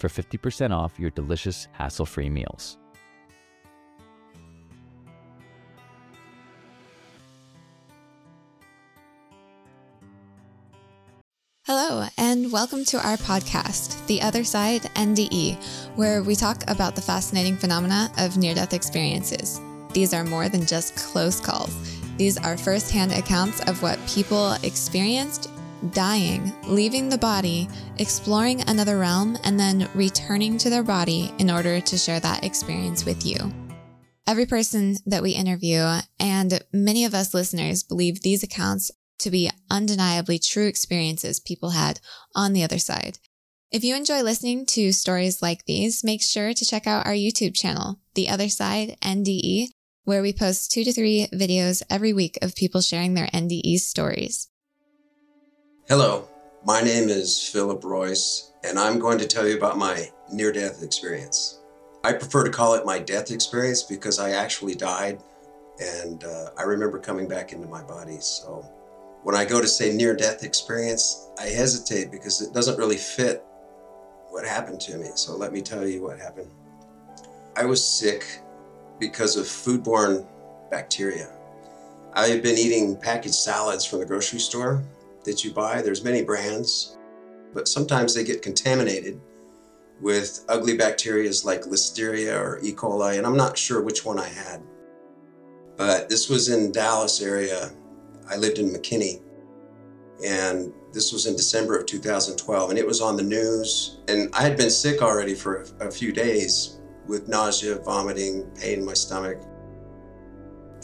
for 50% off your delicious hassle-free meals. Hello, and welcome to our podcast, The Other Side NDE, where we talk about the fascinating phenomena of near death experiences. These are more than just close calls, these are firsthand accounts of what people experienced dying, leaving the body, exploring another realm, and then returning to their body in order to share that experience with you. Every person that we interview, and many of us listeners, believe these accounts to be undeniably true experiences people had on the other side. If you enjoy listening to stories like these, make sure to check out our YouTube channel, The Other Side NDE, where we post two to three videos every week of people sharing their NDE stories. Hello, my name is Philip Roiz, and I'm going to tell you about my near death experience. I prefer to call it my death experience because I actually died and uh, I remember coming back into my body. So when I go to say near death experience, I hesitate because it doesn't really fit what happened to me. So let me tell you what happened. I was sick because of foodborne bacteria. I had been eating packaged salads from the grocery store that you buy. There's many brands, but sometimes they get contaminated with ugly bacteria like Listeria or E. coli, and I'm not sure which one I had. But this was in Dallas area I lived in McKinney. And this was in December of 2012. And it was on the news. And I had been sick already for a, a few days with nausea, vomiting, pain in my stomach.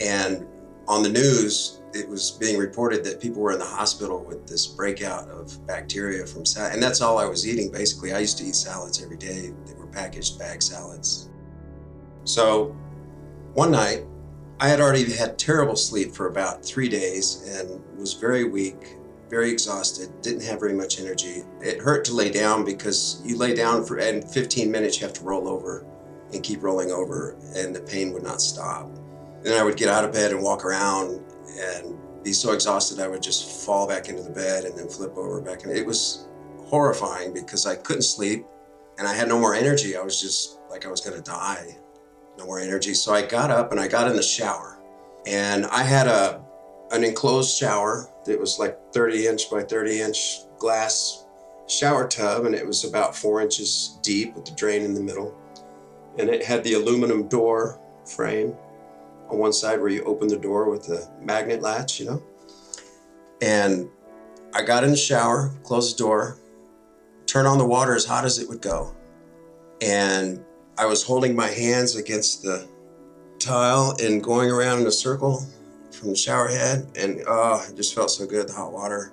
And on the news, it was being reported that people were in the hospital with this breakout of bacteria from salad. And that's all I was eating, basically. I used to eat salads every day. They were packaged bag salads. So one night, I had already had terrible sleep for about three days and was very weak, very exhausted, didn't have very much energy. It hurt to lay down because you lay down for and 15 minutes you have to roll over and keep rolling over and the pain would not stop. Then I would get out of bed and walk around and be so exhausted I would just fall back into the bed and then flip over back and it was horrifying because I couldn't sleep and I had no more energy. I was just like I was going to die no more energy. So I got up and I got in the shower. And I had a an enclosed shower that was like 30 inch by 30 inch glass shower tub, and it was about four inches deep with the drain in the middle. And it had the aluminum door frame on one side where you open the door with the magnet latch, you know. And I got in the shower, closed the door, turned on the water as hot as it would go. And I was holding my hands against the tile and going around in a circle from the shower head, and oh, it just felt so good, the hot water.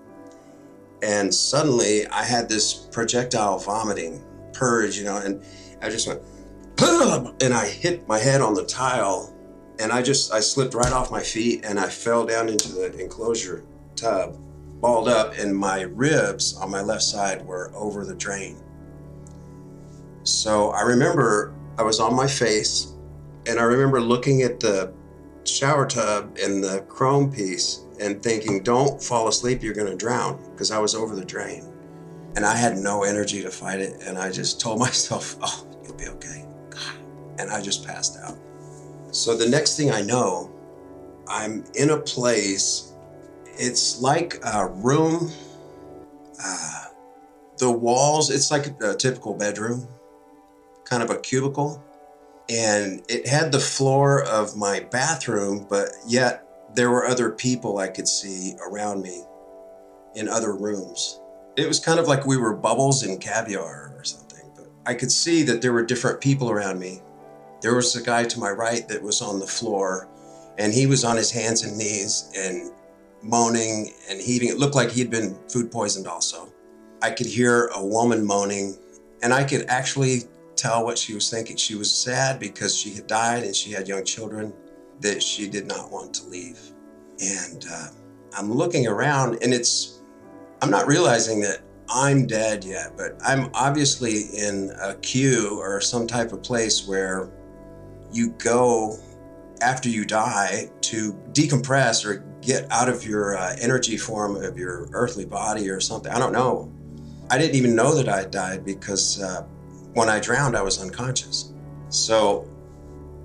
And suddenly I had this projectile vomiting purge, you know, and I just went, and I hit my head on the tile, and I just, I slipped right off my feet and I fell down into the enclosure tub, balled up, and my ribs on my left side were over the drain. So I remember I was on my face and I remember looking at the shower tub and the chrome piece and thinking, don't fall asleep, you're going to drown because I was over the drain. And I had no energy to fight it. And I just told myself, oh, you'll be okay. And I just passed out. So the next thing I know, I'm in a place, it's like a room. Uh, the walls, it's like a typical bedroom kind of a cubicle. and it had the floor of my bathroom, but yet there were other people I could see around me in other rooms. It was kind of like we were bubbles in caviar or something, but I could see that there were different people around me. There was a guy to my right that was on the floor, and he was on his hands and knees and moaning and heaving. It looked like he'd been food poisoned also. I could hear a woman moaning, and I could actually tell what she was thinking. She was sad because she had died and she had young children that she did not want to leave. And uh, I'm looking around, and it's, I'm not realizing that I'm dead yet, but I'm obviously in a queue or some type of place where you go after you die to decompress or get out of your uh, energy form of your earthly body or something. I don't know. I didn't even know that I had died because uh, when I drowned, I was unconscious. So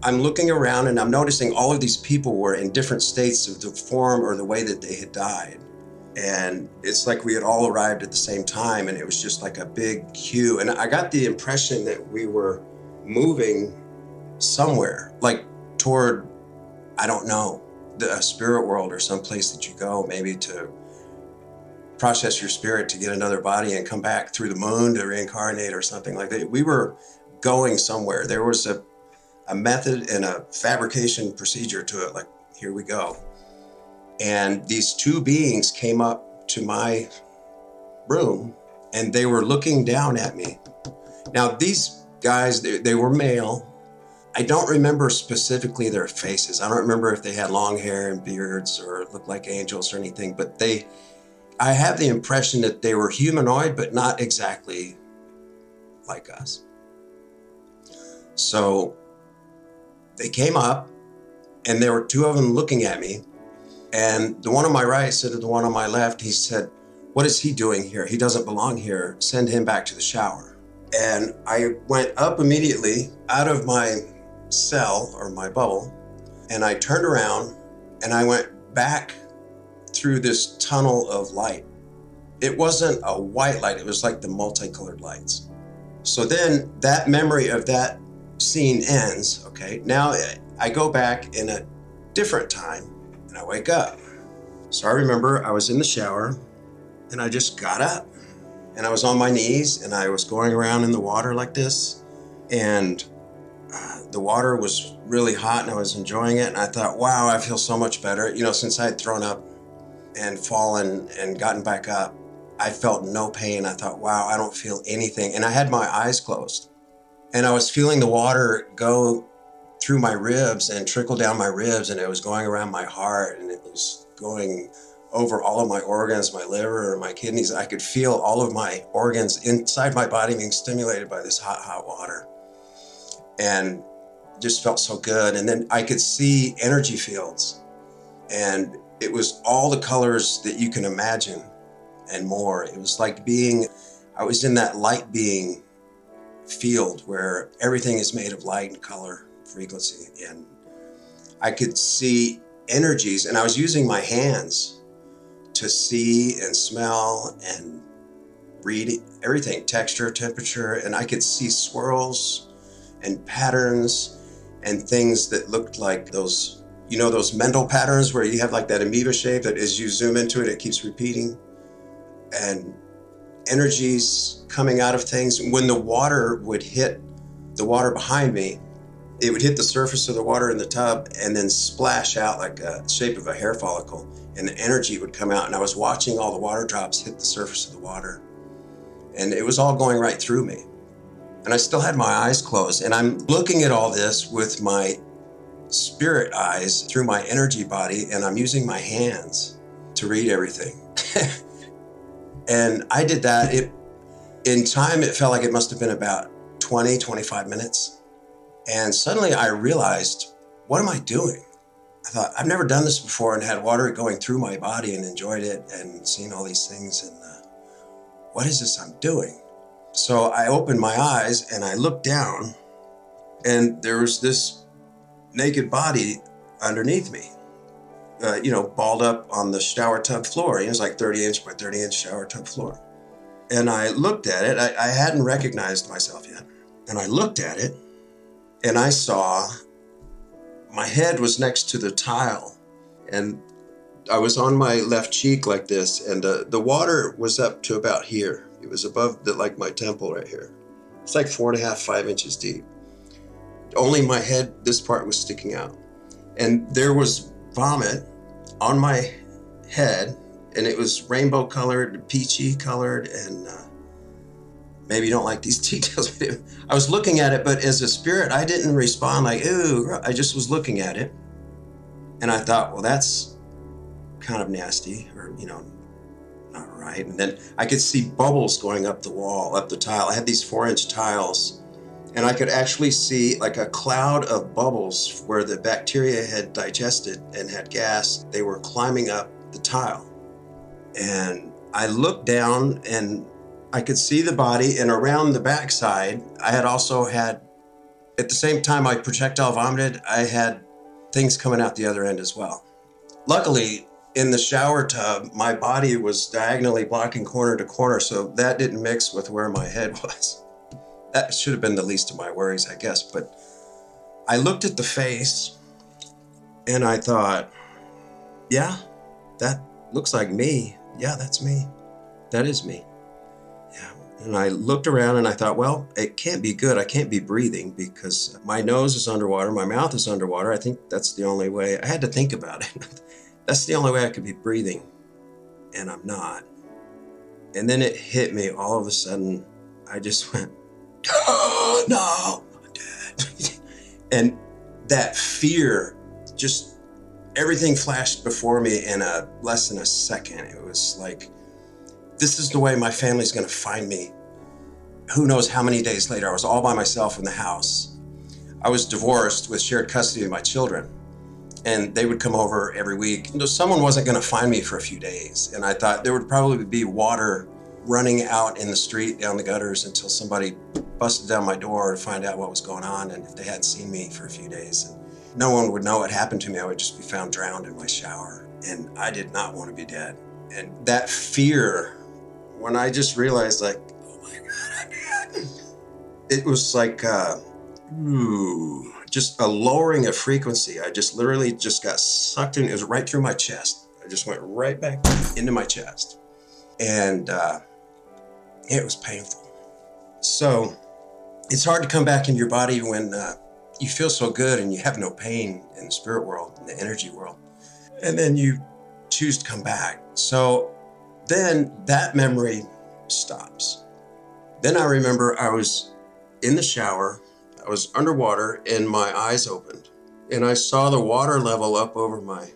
I'm looking around and I'm noticing all of these people were in different states of the form or the way that they had died. And it's like we had all arrived at the same time, and it was just like a big queue. And I got the impression that we were moving somewhere, like toward, I don't know, the spirit world or some place that you go, maybe to process your spirit to get another body and come back through the moon to reincarnate or something like that. We were going somewhere. There was a, a method and a fabrication procedure to it, like, here we go. And these two beings came up to my room and they were looking down at me. Now, these guys, they, they were male. I don't remember specifically their faces. I don't remember if they had long hair and beards or looked like angels or anything, but they, I have the impression that they were humanoid, but not exactly like us. So they came up, and there were two of them looking at me. And the one on my right said to the one on my left, he said, What is he doing here? He doesn't belong here. Send him back to the shower. And I went up immediately out of my cell or my bubble, and I turned around and I went back through this tunnel of light. It wasn't a white light, it was like the multicolored lights. So then that memory of that scene ends. Okay, now eh, I go back in a different time and I wake up. So I remember I was in the shower and I just got up and I was on my knees and I was going around in the water like this. And the water was really hot and I was enjoying it. And I thought, wow, I feel so much better. You know, since I had thrown up and fallen and gotten back up, I felt no pain. I thought, wow, I don't feel anything. And I had my eyes closed. And I was feeling the water go through my ribs and trickle down my ribs. And it was going around my heart and it was going over all of my organs, my liver, my kidneys. I could feel all of my organs inside my body being stimulated by this hot, hot water. And just felt so good. And then I could see energy fields. And it was all the colors that you can imagine and more. It was like being, I was in that light being field where everything is made of light and color, frequency. And I could see energies, and I was using my hands to see and smell and read everything texture, temperature, and I could see swirls and patterns and things that looked like those you know those Mendel patterns where you have like that amoeba shape that as you zoom into it, it keeps repeating. And energies coming out of things. When the water would hit the water behind me, it would hit the surface of the water in the tub and then splash out like a shape of a hair follicle. And the energy would come out. And I was watching all the water drops hit the surface of the water. And it was all going right through me. And I still had my eyes closed. And I'm looking at all this with my spirit eyes through my energy body, and I'm using my hands to read everything. and I did that. It in time it felt like it must have been about 20, 25 minutes. And suddenly I realized, what am I doing? I thought, I've never done this before and had water going through my body and enjoyed it and seen all these things. And uh, what is this I'm doing? So I opened my eyes and I looked down, and there was this naked body underneath me, uh, you know, balled up on the shower tub floor. It was like 30 inch by 30 inch shower tub floor. And I looked at it. I, I hadn't recognized myself yet. And I looked at it and I saw my head was next to the tile, and I was on my left cheek like this, and uh, the water was up to about here. It was above the like my temple right here. It's like four and a half, five inches deep. Only my head, this part was sticking out, and there was vomit on my head, and it was rainbow colored, peachy colored, and uh, maybe you don't like these details. I was looking at it, but as a spirit, I didn't respond like, ooh, I just was looking at it. And I thought, well, that's kind of nasty or, you know, not right. And then I could see bubbles going up the wall, up the tile. I had these four inch tiles and I could actually see like a cloud of bubbles where the bacteria had digested and had gas. They were climbing up the tile. And I looked down and I could see the body, and around the backside, I had also had, at the same time I projectile vomited, I had things coming out the other end as well. Luckily, in the shower tub, my body was diagonally blocking corner to corner, so that didn't mix with where my head was. That should have been the least of my worries, I guess. But I looked at the face and I thought, yeah, that looks like me. Yeah, that's me. That is me. Yeah. And I looked around and I thought, well, it can't be good. I can't be breathing because my nose is underwater, my mouth is underwater. I think that's the only way. I had to think about it. that's the only way I could be breathing. And I'm not. And then it hit me all of a sudden. I just went, oh, no, I'm dead. and that fear just everything flashed before me in a less than a second. It was like, this is the way my family's going to find me. Who knows how many days later? I was all by myself in the house. I was divorced with shared custody of my children, and they would come over every week. You know, Someone wasn't going to find me for a few days, and I thought there would probably be water running out in the street down the gutters until somebody busted down my door to find out what was going on and if they hadn't seen me for a few days. And no one would know what happened to me. I would just be found drowned in my shower. And I did not want to be dead. And that fear when I just realized, like, oh my God, I'm dead. It was like, uh, ooh, just a lowering of frequency. I just literally just got sucked in. It was right through my chest. I just went right back into my chest. And uh, it was painful. So it's hard to come back into your body when uh, you feel so good and you have no pain in the spirit world, in the energy world. And then you choose to come back. So then that memory stops. Then I remember I was in the shower, I was underwater, and my eyes opened. And I saw the water level up over my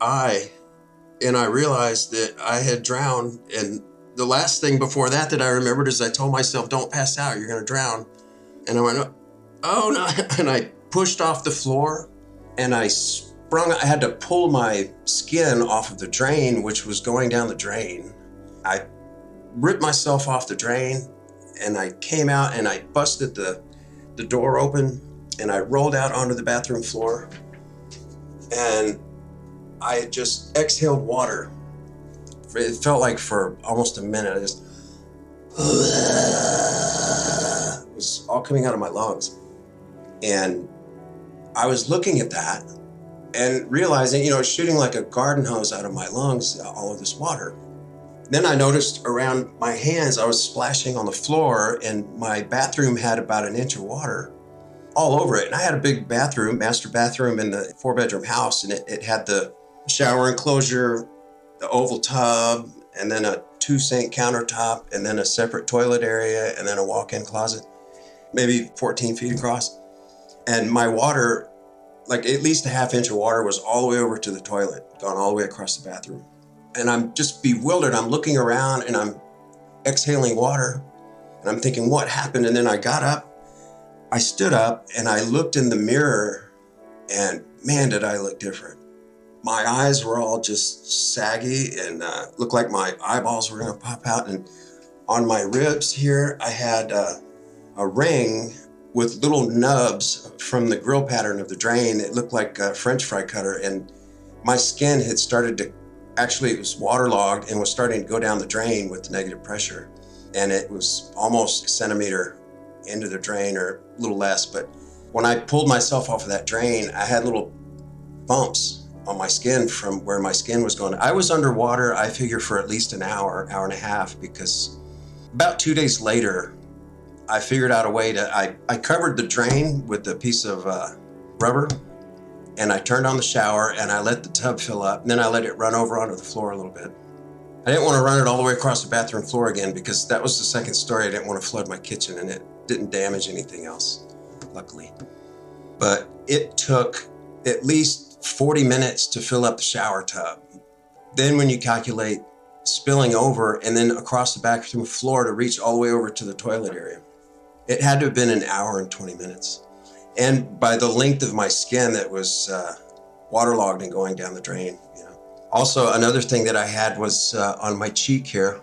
eye. And I realized that I had drowned. And the last thing before that that I remembered is I told myself, don't pass out, you're going to drown. And I went, oh no. And I pushed off the floor and I sprung, I had to pull my skin off of the drain, which was going down the drain. I ripped myself off the drain and I came out and I busted the, the door open and I rolled out onto the bathroom floor and I just exhaled water. It felt like for almost a minute. I just it was all coming out of my lungs. And I was looking at that and realizing, you know, shooting like a garden hose out of my lungs, all of this water. Then I noticed around my hands, I was splashing on the floor, and my bathroom had about an inch of water all over it. And I had a big bathroom, master bathroom in the four bedroom house, and it, it had the shower enclosure, the oval tub, and then a two sink countertop, and then a separate toilet area, and then a walk in closet, maybe 14 feet across. And my water like at least a half inch of water was all the way over to the toilet, gone all the way across the bathroom. And I'm just bewildered. I'm looking around and I'm exhaling water. And I'm thinking, what happened? And then I got up, I stood up, and I looked in the mirror, and man, did I look different. My eyes were all just saggy and uh, looked like my eyeballs were going to pop out. And on my ribs here, I had uh, a ring with little nubs from the grill pattern of the drain. It looked like a French fry cutter, and my skin had started to actually it was waterlogged and was starting to go down the drain with the negative pressure, and it was almost a centimeter into the drain or a little less, but when I pulled myself off of that drain, I had little bumps on my skin from where my skin was going. I was underwater, I figure, for at least an hour, hour and a half, because about two days later, I figured out a way to. I, I covered the drain with a piece of uh, rubber and I turned on the shower and I let the tub fill up. And then I let it run over onto the floor a little bit. I didn't want to run it all the way across the bathroom floor again because that was the second story. I didn't want to flood my kitchen and it didn't damage anything else, luckily. But it took at least 40 minutes to fill up the shower tub. Then, when you calculate spilling over and then across the bathroom floor to reach all the way over to the toilet area, it had to have been an hour and 20 minutes and by the length of my skin that was uh, waterlogged and going down the drain. You know. Also, another thing that I had was uh, on my cheek here.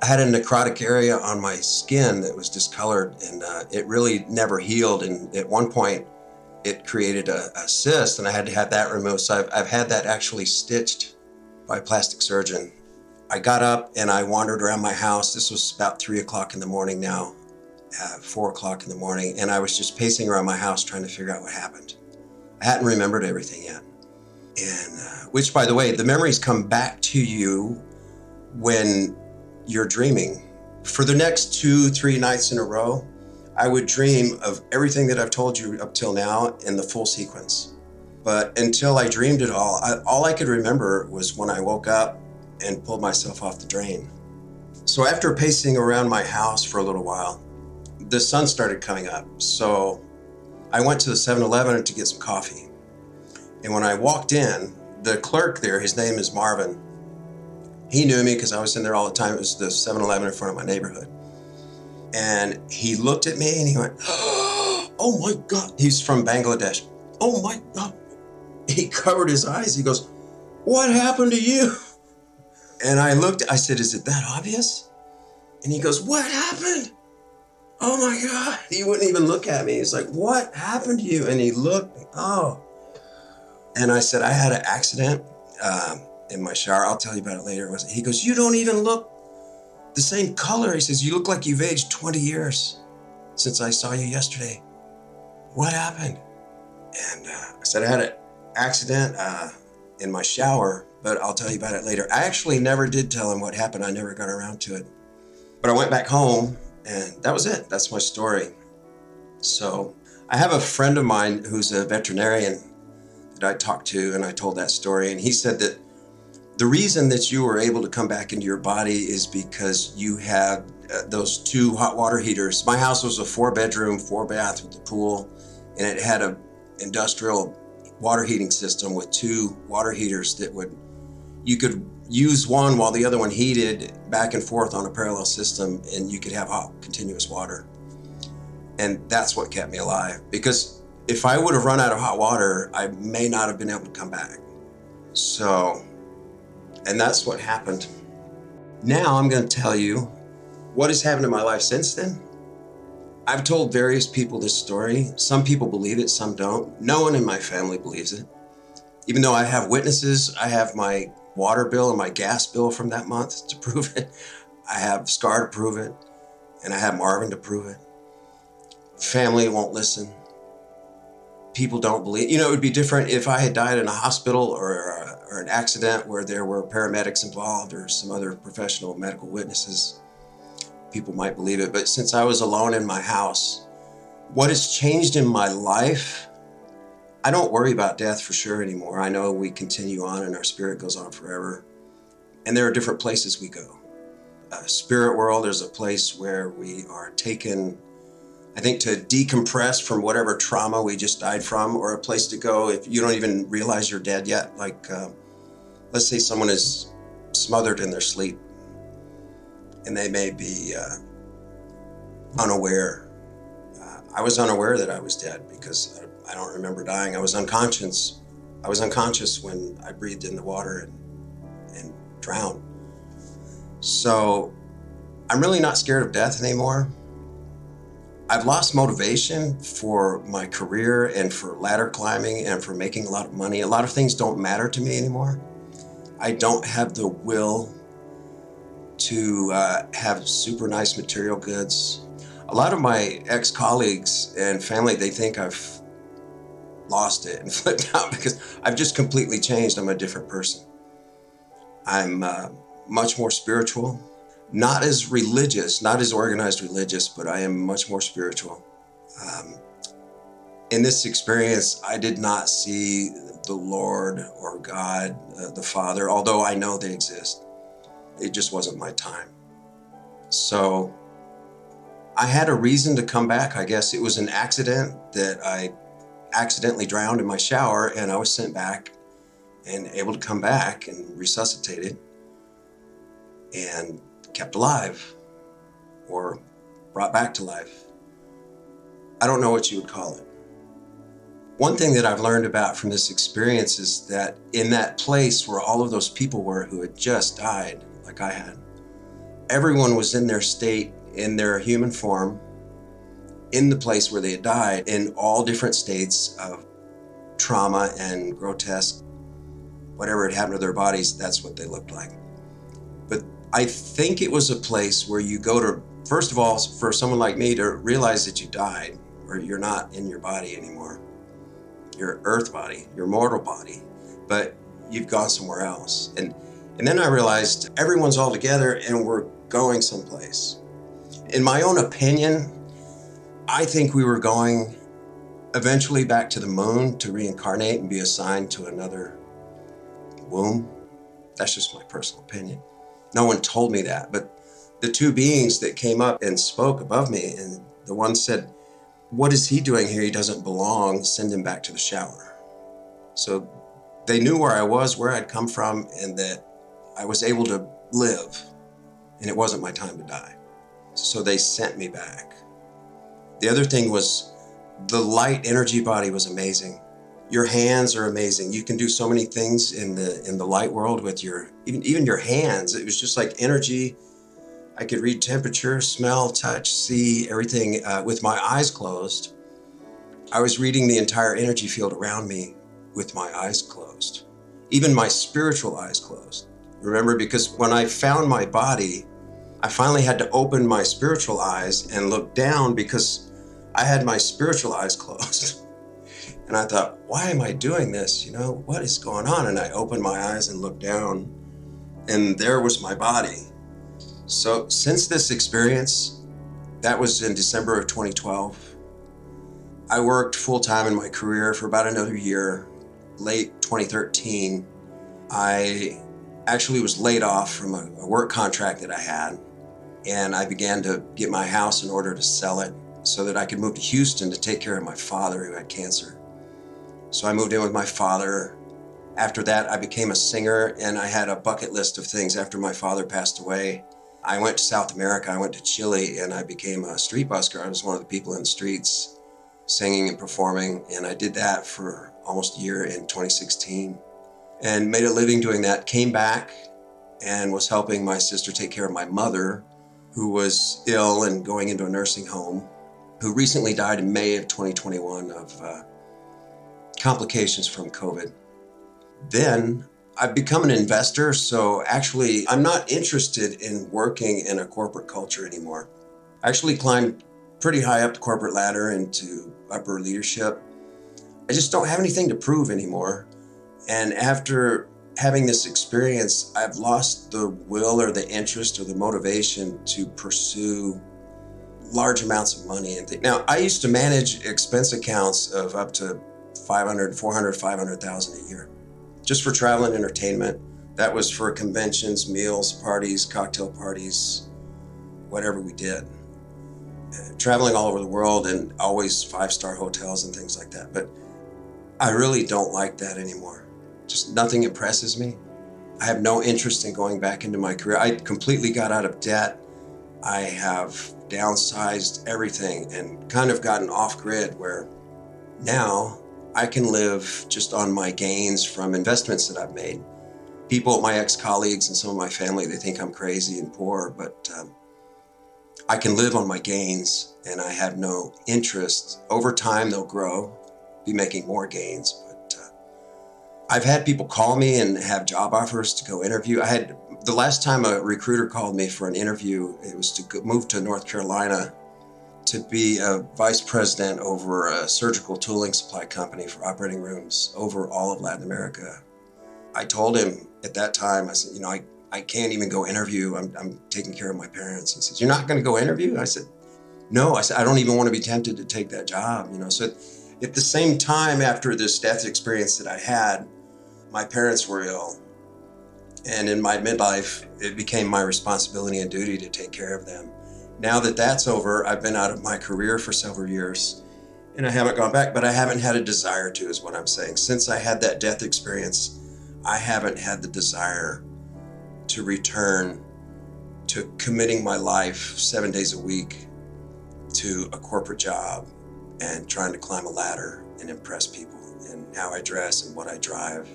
I had a necrotic area on my skin that was discolored, and uh, it really never healed. And at one point, it created a, a, cyst, and I had to have that removed. So I've, I've had that actually stitched by a plastic surgeon. I got up and I wandered around my house. This was about three o'clock in the morning now at four o'clock in the morning, and I was just pacing around my house trying to figure out what happened. I hadn't remembered everything yet. And uh, which, by the way, the memories come back to you when you're dreaming. For the next two, three nights in a row, I would dream of everything that I've told you up till now in the full sequence. But until I dreamed it all, I, all I could remember was when I woke up and pulled myself off the drain. So after pacing around my house for a little while, the sun started coming up. So I went to the 7 Eleven to get some coffee. And when I walked in, the clerk there, his name is Marvin, he knew me because I was in there all the time. It was the 7 Eleven in front of my neighborhood. And he looked at me and he went, Oh my God. He's from Bangladesh. Oh my God. He covered his eyes. He goes, What happened to you? And I looked, I said, Is it that obvious? And he goes, What happened? Oh my God. He wouldn't even look at me. He's like, what happened to you? And he looked, oh. And I said, I had an accident um, in my shower. I'll tell you about it later. He goes, you don't even look the same color. He says, you look like you've aged 20 years since I saw you yesterday. What happened? And uh, I said, I had an accident uh, in my shower, but I'll tell you about it later. I actually never did tell him what happened. I never got around to it. But I went back home and that was it. That's my story. So I have a friend of mine who's a veterinarian that I talked to, and I told that story. And he said that the reason that you were able to come back into your body is because you had uh, those two hot water heaters. My house was a four bedroom, four bath with a pool, and it had a industrial water heating system with two water heaters that would you could use one while the other one heated back and forth on a parallel system, and you could have hot, continuous water. And that's what kept me alive because if I would have run out of hot water, I may not have been able to come back. So, and that's what happened. Now I'm going to tell you what has happened in my life since then. I've told various people this story. Some people believe it, some don't. No one in my family believes it. Even though I have witnesses, I have my water bill and my gas bill from that month to prove it. I have Scar to prove it, and I have Marvin to prove it. Family won't listen. People don't believe. You know, it would be different if I had died in a hospital or, uh, or an accident where there were paramedics involved or some other professional medical witnesses. People might believe it. But since I was alone in my house, what has changed in my life I don't worry about death for sure anymore. I know we continue on and our spirit goes on forever. And there are different places we go. Uh, spirit world is a place where we are taken, I think, to decompress from whatever trauma we just died from, or a place to go if you don't even realize you're dead yet. Like, uh, let's say someone is smothered in their sleep and they may be uh, unaware. Uh, I was unaware that I was dead because I don't remember dying. I was unconscious. I was unconscious when I breathed in the water and, and drowned. So I'm really not scared of death anymore. I've lost motivation for my career and for ladder climbing and for making a lot of money. A lot of things don't matter to me anymore. I don't have the will to uh, have super nice material goods. A lot of my ex colleagues and family, they think I've lost it and flipped out because I've just completely changed. I'm a different person. I'm uh, much more spiritual, not as religious, not as organized religious, but I am much more spiritual. Um, in this experience, I did not see the Lord or God, uh, the Father, although I know they exist. It just wasn't my time. So I had a reason to come back. I guess it was an accident that I accidentally drowned in my shower and I was sent back and able to come back and resuscitated and kept alive or brought back to life. I don't know what you would call it. One thing that I've learned about from this experience is that in that place where all of those people were who had just died, like I had, everyone was in their state, in their human form, in the place where they had died, in all different states of trauma and grotesque, whatever had happened to their bodies, that's what they looked like. But I think it was a place where you go to, first of all, for someone like me to realize that you died or you're not in your body anymore your earth body, your mortal body, but you've gone somewhere else. And and then I realized everyone's all together and we're going someplace. In my own opinion, I think we were going eventually back to the moon to reincarnate and be assigned to another womb. That's just my personal opinion. No one told me that, but the two beings that came up and spoke above me, and the one said, what is he doing here? He doesn't belong. Send him back to the shower. So they knew where I was, where I'd come from, and that I was able to live, and it wasn't my time to die. So they sent me back. The other thing was the light energy body was amazing. Your hands are amazing. You can do so many things in the in the light world with your even even your hands. It was just like energy I could read temperature, smell, touch, see everything uh, with my eyes closed. I was reading the entire energy field around me with my eyes closed, even my spiritual eyes closed. Remember, because when I found my body, I finally had to open my spiritual eyes and look down because I had my spiritual eyes closed. And I thought, why am I doing this? You know, what is going on? And I opened my eyes and looked down, and there was my body. So, since this experience, that was in December of 2012, I worked full time in my career for about another year. Late 2013, I actually was laid off from a, work contract that I had, and I began to get my house in order to sell it so that I could move to Houston to take care of my father who had cancer. So I moved in with my father. After that, I became a singer, and I had a bucket list of things after my father passed away. I went to South America, I went to Chile, and I became a street busker. I was one of the people in the streets singing and performing, and I did that for almost a year in 2016 and made a living doing that. Came back and was helping my sister take care of my mother, who was ill and going into a nursing home, who recently died in May of 2021 of uh, complications from COVID. Then I've become an investor, so actually, I'm not interested in working in a corporate culture anymore. I actually climbed pretty high up the corporate ladder into upper leadership. I just don't have anything to prove anymore. And after having this experience, I've lost the will or the interest or the motivation to pursue large amounts of money and. Now, I used to manage expense accounts of up to 500, 400, 500,000 a year just for travel and entertainment. That was for conventions, meals, parties, cocktail parties, whatever we did. Uh, traveling all over the world and always five star hotels and things like that. But I really don't like that anymore. Just nothing impresses me. I have no interest in going back into my career. I completely got out of debt. I have downsized everything and kind of gotten off grid where now I can live just on my gains from investments that I've made. People, my ex colleagues, and some of my family, they think I'm crazy and poor, but um, I can live on my gains and I have no interest. Over time, they'll grow, be making more gains. But uh, I've had people call me and have job offers to go interview. I had the last time a recruiter called me for an interview, it was to move to North Carolina to be a vice president over a surgical tooling supply company for operating rooms over all of Latin America. I told him at that time, I said, you know, I, I can't even go interview. I'm, I'm taking care of my parents. He says, You're not going to go interview? I said, No. I said, I don't even want to be tempted to take that job, you know. So at the same time, after this death experience that I had, my parents were ill. And in my midlife, it became my responsibility and duty to take care of them. Now that that's over, I've been out of my career for several years and I haven't gone back, but I haven't had a desire to, is what I'm saying. Since I had that death experience, I haven't had the desire to return to committing my life seven days a week to a corporate job and trying to climb a ladder and impress people and how I dress and what I drive.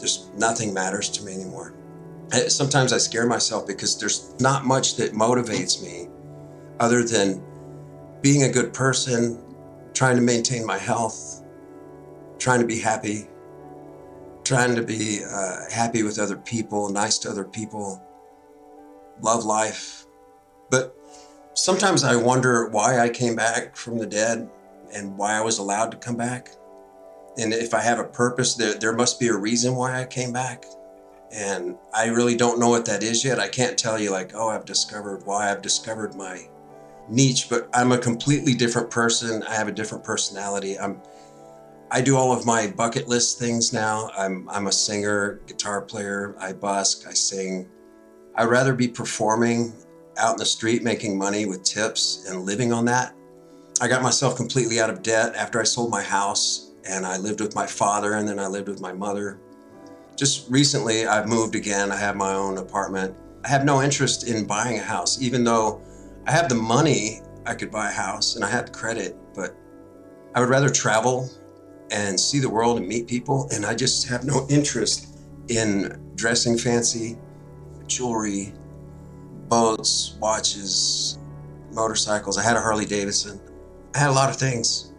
Just nothing matters to me anymore. Sometimes I scare myself because there's not much that motivates me other than being a good person, trying to maintain my health, trying to be happy, trying to be uh, happy with other people, nice to other people, love life. But sometimes I wonder why I came back from the dead and why I was allowed to come back. And if I have a purpose, there, there must be a reason why I came back. And I really don't know what that is yet. I can't tell you, like, oh, I've discovered why I've discovered my niche, but I'm a completely different person. I have a different personality. I'm I do all of my bucket list things now. I'm I'm a singer, guitar player, I busk, I sing. I'd rather be performing out in the street making money with tips and living on that. I got myself completely out of debt after I sold my house and I lived with my father and then I lived with my mother. Just recently I've moved again. I have my own apartment. I have no interest in buying a house even though I have the money, I could buy a house and I have credit, but I would rather travel and see the world and meet people. And I just have no interest in dressing fancy, jewelry, boats, watches, motorcycles. I had a Harley Davidson. I had a lot of things,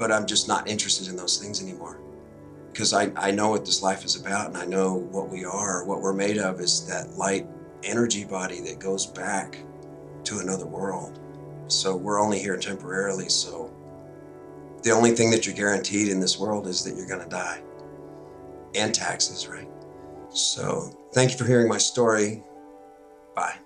but I'm just not interested in those things anymore. Because I, I know what this life is about and I know what we are, what we're made of is that light energy body that goes back to another world. So we're only here temporarily. So the only thing that you're guaranteed in this world is that you're going to die and taxes, right? So thank you for hearing my story. Bye.